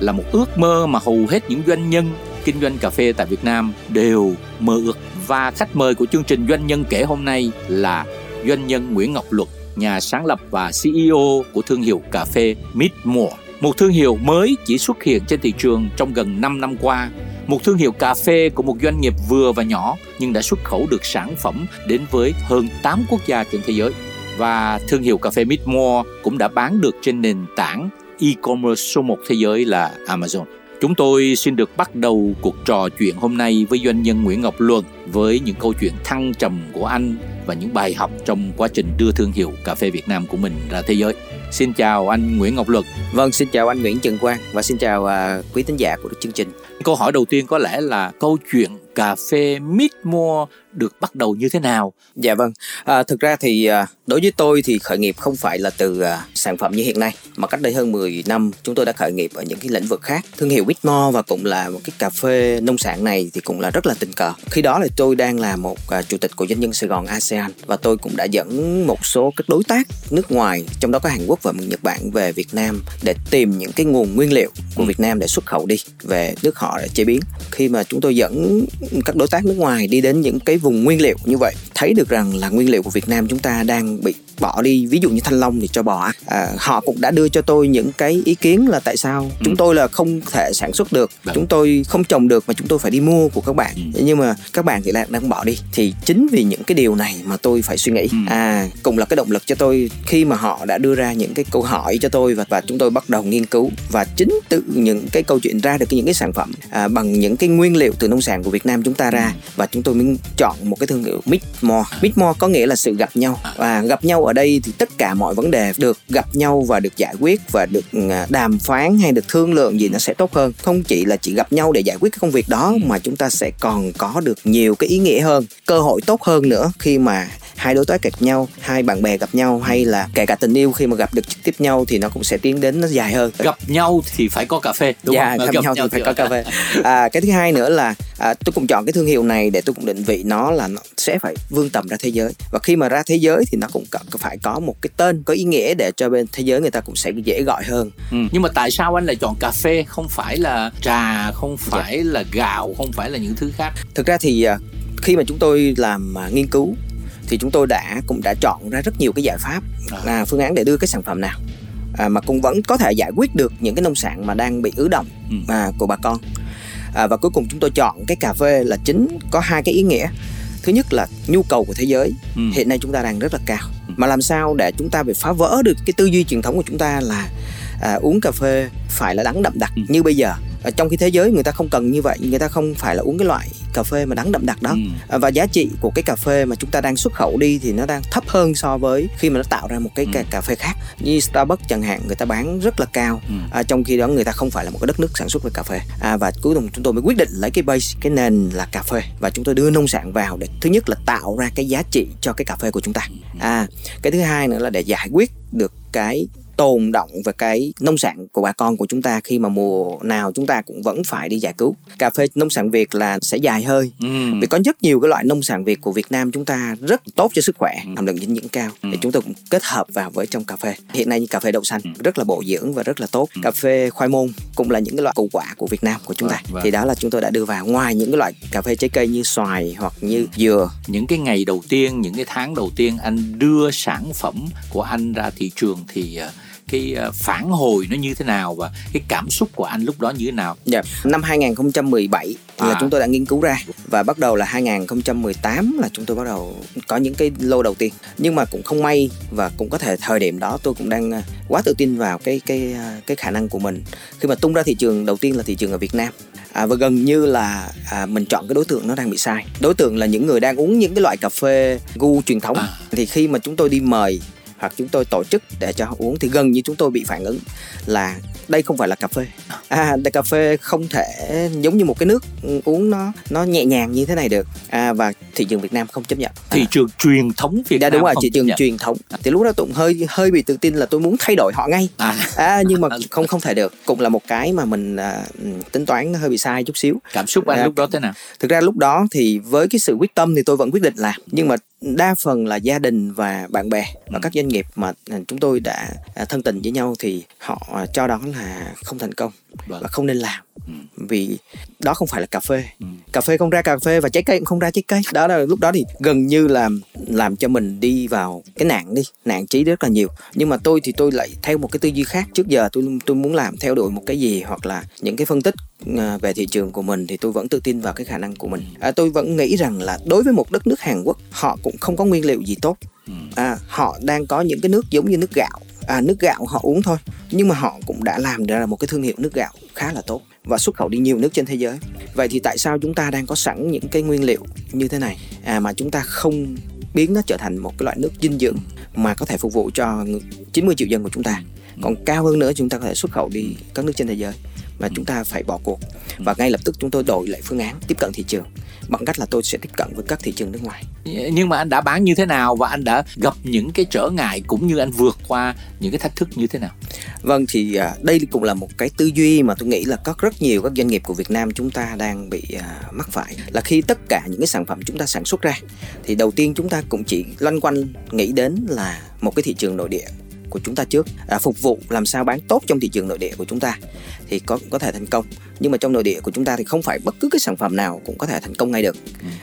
là một ước mơ mà hầu hết những doanh nhân kinh doanh cà phê tại Việt Nam đều mơ ước và khách mời của chương trình doanh nhân kể hôm nay là doanh nhân Nguyễn Ngọc Luật, nhà sáng lập và CEO của thương hiệu cà phê Midmore. Một thương hiệu mới chỉ xuất hiện trên thị trường trong gần 5 năm qua. Một thương hiệu cà phê của một doanh nghiệp vừa và nhỏ nhưng đã xuất khẩu được sản phẩm đến với hơn 8 quốc gia trên thế giới. Và thương hiệu cà phê Midmore cũng đã bán được trên nền tảng e-commerce số 1 thế giới là Amazon. Chúng tôi xin được bắt đầu cuộc trò chuyện hôm nay với doanh nhân Nguyễn Ngọc Luận với những câu chuyện thăng trầm của anh và những bài học trong quá trình đưa thương hiệu cà phê Việt Nam của mình ra thế giới. Xin chào anh Nguyễn Ngọc Luật. Vâng, xin chào anh Nguyễn Trần Quang và xin chào uh, quý thính giả của chương trình. Câu hỏi đầu tiên có lẽ là câu chuyện cà phê Midmore được bắt đầu như thế nào? Dạ vâng, à, thực ra thì à, đối với tôi thì khởi nghiệp không phải là từ à, sản phẩm như hiện nay mà cách đây hơn 10 năm chúng tôi đã khởi nghiệp ở những cái lĩnh vực khác. Thương hiệu Whitmore và cũng là một cái cà phê nông sản này thì cũng là rất là tình cờ. Khi đó là tôi đang là một à, chủ tịch của doanh nhân Sài Gòn ASEAN và tôi cũng đã dẫn một số các đối tác nước ngoài trong đó có Hàn Quốc và Nhật Bản về Việt Nam để tìm những cái nguồn nguyên liệu của Việt Nam để xuất khẩu đi về nước họ để chế biến. Khi mà chúng tôi dẫn các đối tác nước ngoài đi đến những cái vùng nguyên liệu như vậy thấy được rằng là nguyên liệu của Việt Nam chúng ta đang bị bỏ đi ví dụ như thanh long thì cho bò à, họ cũng đã đưa cho tôi những cái ý kiến là tại sao ừ. chúng tôi là không thể sản xuất được Đúng. chúng tôi không trồng được mà chúng tôi phải đi mua của các bạn ừ. nhưng mà các bạn thì lại đang bỏ đi thì chính vì những cái điều này mà tôi phải suy nghĩ ừ. à cũng là cái động lực cho tôi khi mà họ đã đưa ra những cái câu hỏi cho tôi và và chúng tôi bắt đầu nghiên cứu và chính từ những cái câu chuyện ra được những cái sản phẩm à, bằng những cái nguyên liệu từ nông sản của Việt Nam chúng ta ra ừ. và chúng tôi mới chọn một cái thương hiệu mid More. Mid More có nghĩa là sự gặp nhau. Và gặp nhau ở đây thì tất cả mọi vấn đề được gặp nhau và được giải quyết và được ừ, à, đàm phán hay được thương lượng gì nó sẽ tốt hơn. Không chỉ là chỉ gặp nhau để giải quyết cái công việc đó mà chúng ta sẽ còn có được nhiều cái ý nghĩa hơn, cơ hội tốt hơn nữa khi mà hai đối tác gặp nhau hai bạn bè gặp nhau hay là kể cả tình yêu khi mà gặp được trực tiếp nhau thì nó cũng sẽ tiến đến nó dài hơn gặp nhau thì phải có cà phê đúng dạ, không gặp, gặp nhau, nhau thì phải có cà phê à, cái thứ hai nữa là à, tôi cũng chọn cái thương hiệu này để tôi cũng định vị nó là nó sẽ phải vươn tầm ra thế giới và khi mà ra thế giới thì nó cũng phải có một cái tên có ý nghĩa để cho bên thế giới người ta cũng sẽ dễ gọi hơn ừ. nhưng mà tại sao anh lại chọn cà phê không phải là trà không dạ. phải dạ. là gạo không phải là những thứ khác thực ra thì à, khi mà chúng tôi làm à, nghiên cứu thì chúng tôi đã cũng đã chọn ra rất nhiều cái giải pháp à. là phương án để đưa cái sản phẩm nào à, mà cũng vẫn có thể giải quyết được những cái nông sản mà đang bị ứ động ừ. à, của bà con à, và cuối cùng chúng tôi chọn cái cà phê là chính có hai cái ý nghĩa thứ nhất là nhu cầu của thế giới ừ. hiện nay chúng ta đang rất là cao ừ. mà làm sao để chúng ta phải phá vỡ được cái tư duy truyền thống của chúng ta là à, uống cà phê phải là đắng đậm đặc ừ. như bây giờ ở trong khi thế giới người ta không cần như vậy người ta không phải là uống cái loại cà phê mà đắng đậm đặc đó ừ. và giá trị của cái cà phê mà chúng ta đang xuất khẩu đi thì nó đang thấp hơn so với khi mà nó tạo ra một cái ừ. cà phê khác như Starbucks chẳng hạn người ta bán rất là cao ừ. à, trong khi đó người ta không phải là một cái đất nước sản xuất về cà phê à, và cuối cùng chúng tôi mới quyết định lấy cái base cái nền là cà phê và chúng tôi đưa nông sản vào để thứ nhất là tạo ra cái giá trị cho cái cà phê của chúng ta ừ. à cái thứ hai nữa là để giải quyết được cái tồn động về cái nông sản của bà con của chúng ta khi mà mùa nào chúng ta cũng vẫn phải đi giải cứu cà phê nông sản việt là sẽ dài hơi ừ. vì có rất nhiều cái loại nông sản việt của việt nam chúng ta rất tốt cho sức khỏe ừ. hàm lượng dinh dưỡng cao ừ. thì chúng tôi cũng kết hợp vào với trong cà phê hiện nay như cà phê đậu xanh ừ. rất là bổ dưỡng và rất là tốt ừ. cà phê khoai môn cũng là những cái loại củ quả của việt nam của chúng ta vâng. thì đó là chúng tôi đã đưa vào ngoài những cái loại cà phê trái cây như xoài hoặc như dừa những cái ngày đầu tiên những cái tháng đầu tiên anh đưa sản phẩm của anh ra thị trường thì uh, cái ờ, phản hồi nó như thế nào và cái cảm xúc của anh lúc đó như thế nào? Dạ, năm 2017 à. là chúng tôi đã nghiên cứu ra và bắt đầu là 2018 là chúng tôi bắt đầu có những cái lô đầu tiên. Nhưng mà cũng không may và cũng có thể thời điểm đó tôi cũng đang ờ, quá tự tin vào cái cái ờ, cái khả năng của mình khi mà tung ra thị trường đầu tiên là thị trường ở Việt Nam à, và gần như là à, mình chọn cái đối tượng nó đang bị sai đối tượng là những người đang uống những cái loại cà phê gu truyền thống à. thì khi mà chúng tôi đi mời hoặc chúng tôi tổ chức để cho họ uống thì gần như chúng tôi bị phản ứng là đây không phải là cà phê. À cà phê không thể giống như một cái nước uống nó nó nhẹ nhàng như thế này được. À và thị trường Việt Nam không chấp nhận. Thị trường truyền thống Việt dạ, Nam đúng rồi thị trường nhận. truyền thống. Thì lúc đó tụng hơi hơi bị tự tin là tôi muốn thay đổi họ ngay. À, à nhưng mà không không thể được. Cũng là một cái mà mình à, ừ, tính toán nó hơi bị sai chút xíu. Cảm xúc anh À, lúc đó thế nào? thực ra lúc đó thì với cái sự quyết tâm thì tôi vẫn quyết định làm. Nhưng mà đa phần là gia đình và bạn bè và Ừ. các doanh nghiệp mà à, chúng tôi đã à, thân tình với nhau thì họ cho đó là không thành công Vâng. và không nên làm Ừ. vì đó không phải là cà phê Ừ. cà phê không ra cà phê và trái cây cũng không ra trái cây đó là lúc đó thì gần như là làm cho mình đi vào cái nạn đi nạn trí rất là nhiều nhưng mà tôi thì tôi lại theo một cái tư duy khác trước giờ tôi tôi muốn làm theo đuổi một cái gì hoặc là những cái phân tích à, về thị trường của mình thì tôi vẫn tự tin vào cái khả năng của mình à, tôi vẫn nghĩ rằng là đối với một đất nước Hàn Quốc họ cũng không có nguyên liệu gì tốt Ừ. à, họ đang có những cái nước giống như nước gạo à, nước gạo họ uống thôi. Nhưng mà họ cũng đã làm ra một cái thương hiệu nước gạo khá là tốt và xuất khẩu đi nhiều nước trên thế giới. Vậy thì tại sao chúng ta đang có sẵn những cái nguyên liệu như thế này? À, mà chúng ta không biến nó trở thành một cái loại nước dinh dưỡng mà có thể phục vụ cho 90 triệu dân của chúng ta? Còn cao hơn nữa chúng ta có thể xuất khẩu đi các nước trên thế giới mà chúng ta phải bỏ cuộc. Và ngay lập tức chúng tôi đổi lại phương án tiếp cận thị trường bằng cách là tôi sẽ tiếp cận với các thị trường nước ngoài. Nhưng mà anh đã bán như thế nào và anh đã gặp những cái trở ngại cũng như anh vượt qua những cái thách thức như thế nào? Vâng thì à, đây cũng là một cái tư duy mà tôi nghĩ là có rất nhiều các doanh nghiệp của Việt Nam chúng ta đang bị à, mắc phải. Là khi tất cả những cái sản phẩm chúng ta sản xuất ra thì đầu tiên chúng ta cũng chỉ loanh quanh nghĩ đến là một cái thị trường nội địa của chúng ta trước à, phục vụ làm sao bán tốt trong thị trường nội địa của chúng ta thì có có thể thành công. Nhưng mà trong nội địa của chúng ta thì không phải bất cứ cái sản phẩm nào cũng có thể thành công ngay được.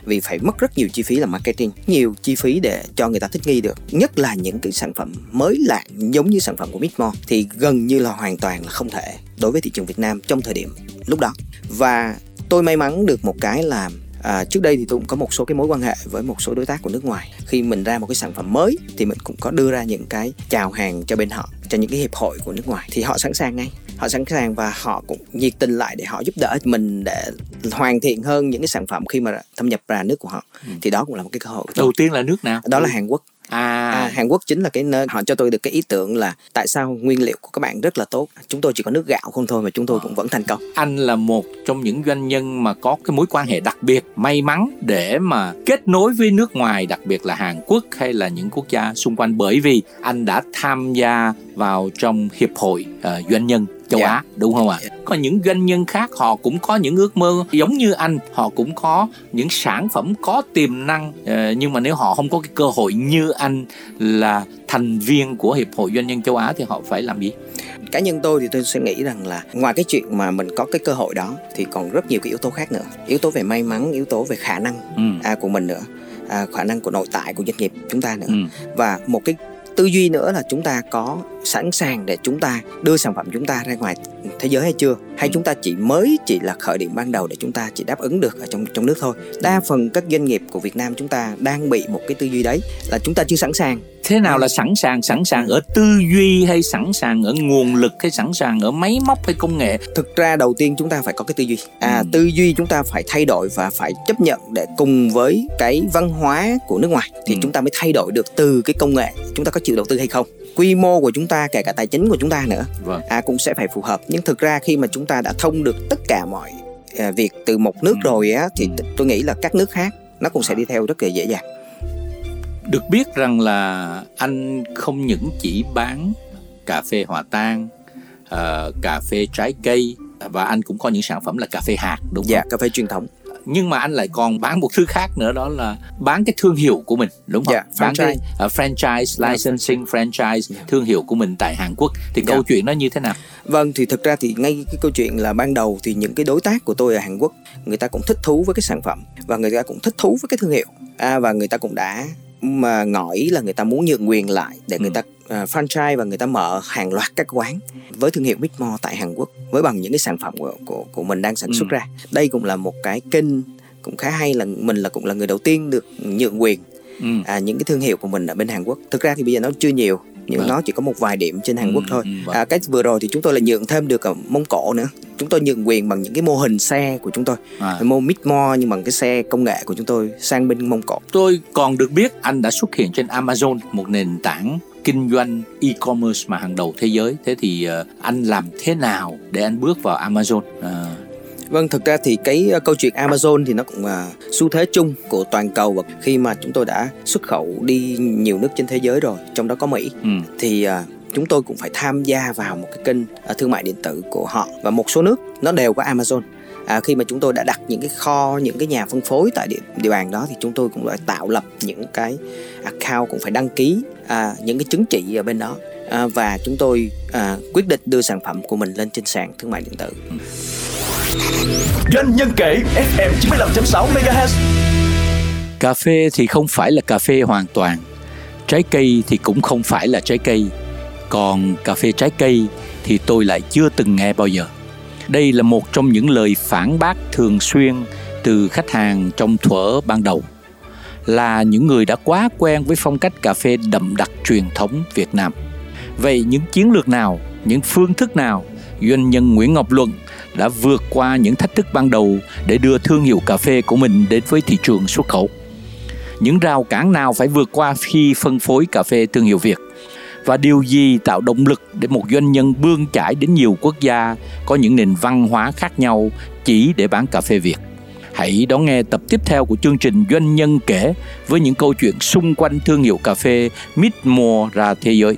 Vì phải mất rất nhiều chi phí là marketing nhiều chi phí để cho người ta thích nghi được. Nhất là những cái sản phẩm mới lạ giống như sản phẩm của Midmore thì gần như là hoàn toàn là không thể đối với thị trường Việt Nam trong thời điểm lúc đó. Và tôi may mắn được một cái là À, trước đây thì tôi cũng có một số cái mối quan hệ với một số đối tác của nước ngoài. Khi mình ra một cái sản phẩm mới thì mình cũng có đưa ra những cái chào hàng cho bên họ cho những cái hiệp hội của nước ngoài. Thì họ sẵn sàng ngay. Họ sẵn sàng và họ cũng nhiệt tình lại để họ giúp đỡ mình để hoàn thiện hơn những cái sản phẩm khi mà thâm nhập ra nước của họ. Thì đó cũng là một cái cơ hội. Đầu tiên là nước nào? Đó là Hàn Quốc à, À, Hàn Quốc chính là cái nơi họ cho tôi được cái ý tưởng là tại sao nguyên liệu của các bạn rất là tốt. Chúng tôi chỉ có nước gạo không thôi mà chúng tôi cũng vẫn thành công. Anh là một trong những doanh nhân mà có cái mối quan hệ đặc biệt may mắn để mà kết nối với nước ngoài đặc biệt là Hàn Quốc hay là những quốc gia xung quanh. Bởi vì anh đã tham gia vào trong hiệp hội ờ, doanh nhân châu Dạ. Á đúng không ạ? Có những doanh nhân khác họ cũng có những ước mơ giống như anh, họ cũng có những sản phẩm có tiềm năng ờ, nhưng mà nếu họ không có cái cơ hội như anh là thành viên của hiệp hội doanh nhân châu Á thì họ phải làm gì? cá nhân tôi thì tôi sẽ nghĩ rằng là ngoài cái chuyện mà mình có cái cơ hội đó thì còn rất nhiều cái yếu tố khác nữa yếu tố về may mắn yếu tố về khả năng Ừ. à, của mình nữa à, khả năng của nội tại của doanh nghiệp chúng ta nữa Ừ. và một cái tư duy nữa là chúng ta có sẵn sàng để chúng ta đưa sản phẩm chúng ta ra ngoài thế giới hay chưa? Hay chúng ta chỉ mới chỉ là khởi điểm ban đầu để chúng ta chỉ đáp ứng được ở trong trong nước thôi? Đa phần các doanh nghiệp của Việt Nam chúng ta đang bị một cái tư duy đấy là chúng ta chưa sẵn sàng. Thế nào là sẵn sàng? Sẵn sàng ở tư duy hay sẵn sàng ở nguồn lực hay sẵn sàng ở máy móc hay công nghệ? Thực ra đầu tiên chúng ta phải có cái tư duy. À Ừ. tư duy chúng ta phải thay đổi và phải chấp nhận để cùng với cái văn hóa của nước ngoài thì Ừ. chúng ta mới thay đổi được từ cái công nghệ. Chúng ta có chịu đầu tư hay không quy mô của chúng ta kể cả tài chính của chúng ta nữa vâng. à cũng sẽ phải phù hợp. Nhưng thực ra khi mà chúng ta đã thông được tất cả mọi à, việc từ một nước Ừ. rồi á thì Ừ. tôi nghĩ là các nước khác nó cũng sẽ đi theo rất là dễ dàng. Được biết rằng là anh không những chỉ bán cà phê hòa tan ờ, cà phê trái cây và anh cũng có những sản phẩm là cà phê hạt đúng dạ không? cà phê truyền thống nhưng mà anh lại còn bán một thứ khác nữa đó là bán cái thương hiệu của mình đúng không Dạ, bán cái franchise. uh, franchise Dạ, licensing franchise Dạ. thương hiệu của mình tại Hàn Quốc thì Dạ. câu chuyện nó như thế nào Vâng thì thực ra thì ngay cái câu chuyện là ban đầu thì những cái đối tác của tôi ở Hàn Quốc người ta cũng thích thú với cái sản phẩm và người ta cũng thích thú với cái thương hiệu à, và người ta cũng đã mà ngỏ ý là người ta muốn nhượng quyền lại để người Ừ. ta à, franchise và người ta mở hàng loạt các quán với thương hiệu Midmore tại Hàn Quốc với bằng những cái sản phẩm của của, của mình đang sản xuất Ừ. ra. Đây cũng là một cái kênh cũng khá hay là mình là cũng là người đầu tiên được nhượng quyền ừ. à, những cái thương hiệu của mình ở bên Hàn Quốc. Thực ra thì bây giờ nó chưa nhiều nhưng Vâng. nó chỉ có một vài điểm trên Hàn Ừ, Quốc thôi. ừ, vâng. À, cái vừa rồi thì chúng tôi lại nhượng thêm được ở Mông Cổ nữa. Chúng tôi nhượng quyền bằng những cái mô hình xe của chúng tôi, À. mô Midmore nhưng bằng cái xe công nghệ của chúng tôi sang bên Mông Cổ. Tôi còn được biết anh đã xuất hiện trên Amazon, một nền tảng kinh doanh e-commerce mà hàng đầu thế giới thế thì uh, anh làm thế nào để anh bước vào Amazon uh, Vâng, thực ra thì cái uh, câu chuyện Amazon thì nó cũng là xu thế chung của toàn cầu và khi mà chúng tôi đã xuất khẩu đi nhiều nước trên thế giới rồi, trong đó có Mỹ, ừ. thì uh, chúng tôi cũng phải tham gia vào một cái kênh uh, thương mại điện tử của họ và một số nước nó đều có Amazon. À, khi mà chúng tôi đã đặt những cái kho những cái nhà phân phối tại địa, địa bàn đó thì chúng tôi cũng đã tạo lập những cái account cũng phải đăng ký à, những cái chứng chỉ ở bên đó à, và chúng tôi à, quyết định đưa sản phẩm của mình lên trên sàn thương mại điện tử. Doanh nhân kể FM 95.6 MHz. Cà phê thì không phải là cà phê hoàn toàn. Trái cây thì cũng không phải là trái cây. Còn cà phê trái cây thì tôi lại chưa từng nghe bao giờ. Đây là một trong những lời phản bác thường xuyên từ khách hàng trong thuở ban đầu là những người đã quá quen với phong cách cà phê đậm đặc truyền thống Việt Nam. Vậy những chiến lược nào, những phương thức nào doanh nhân Nguyễn Ngọc Luận đã vượt qua những thách thức ban đầu để đưa thương hiệu cà phê của mình đến với thị trường xuất khẩu? Những rào cản nào phải vượt qua khi phân phối cà phê thương hiệu Việt? Và điều gì tạo động lực để một doanh nhân bươn chải đến nhiều quốc gia có những nền văn hóa khác nhau chỉ để bán cà phê Việt? Hãy đón nghe tập tiếp theo của chương trình Doanh nhân kể với những câu chuyện xung quanh thương hiệu cà phê Midmore ra thế giới.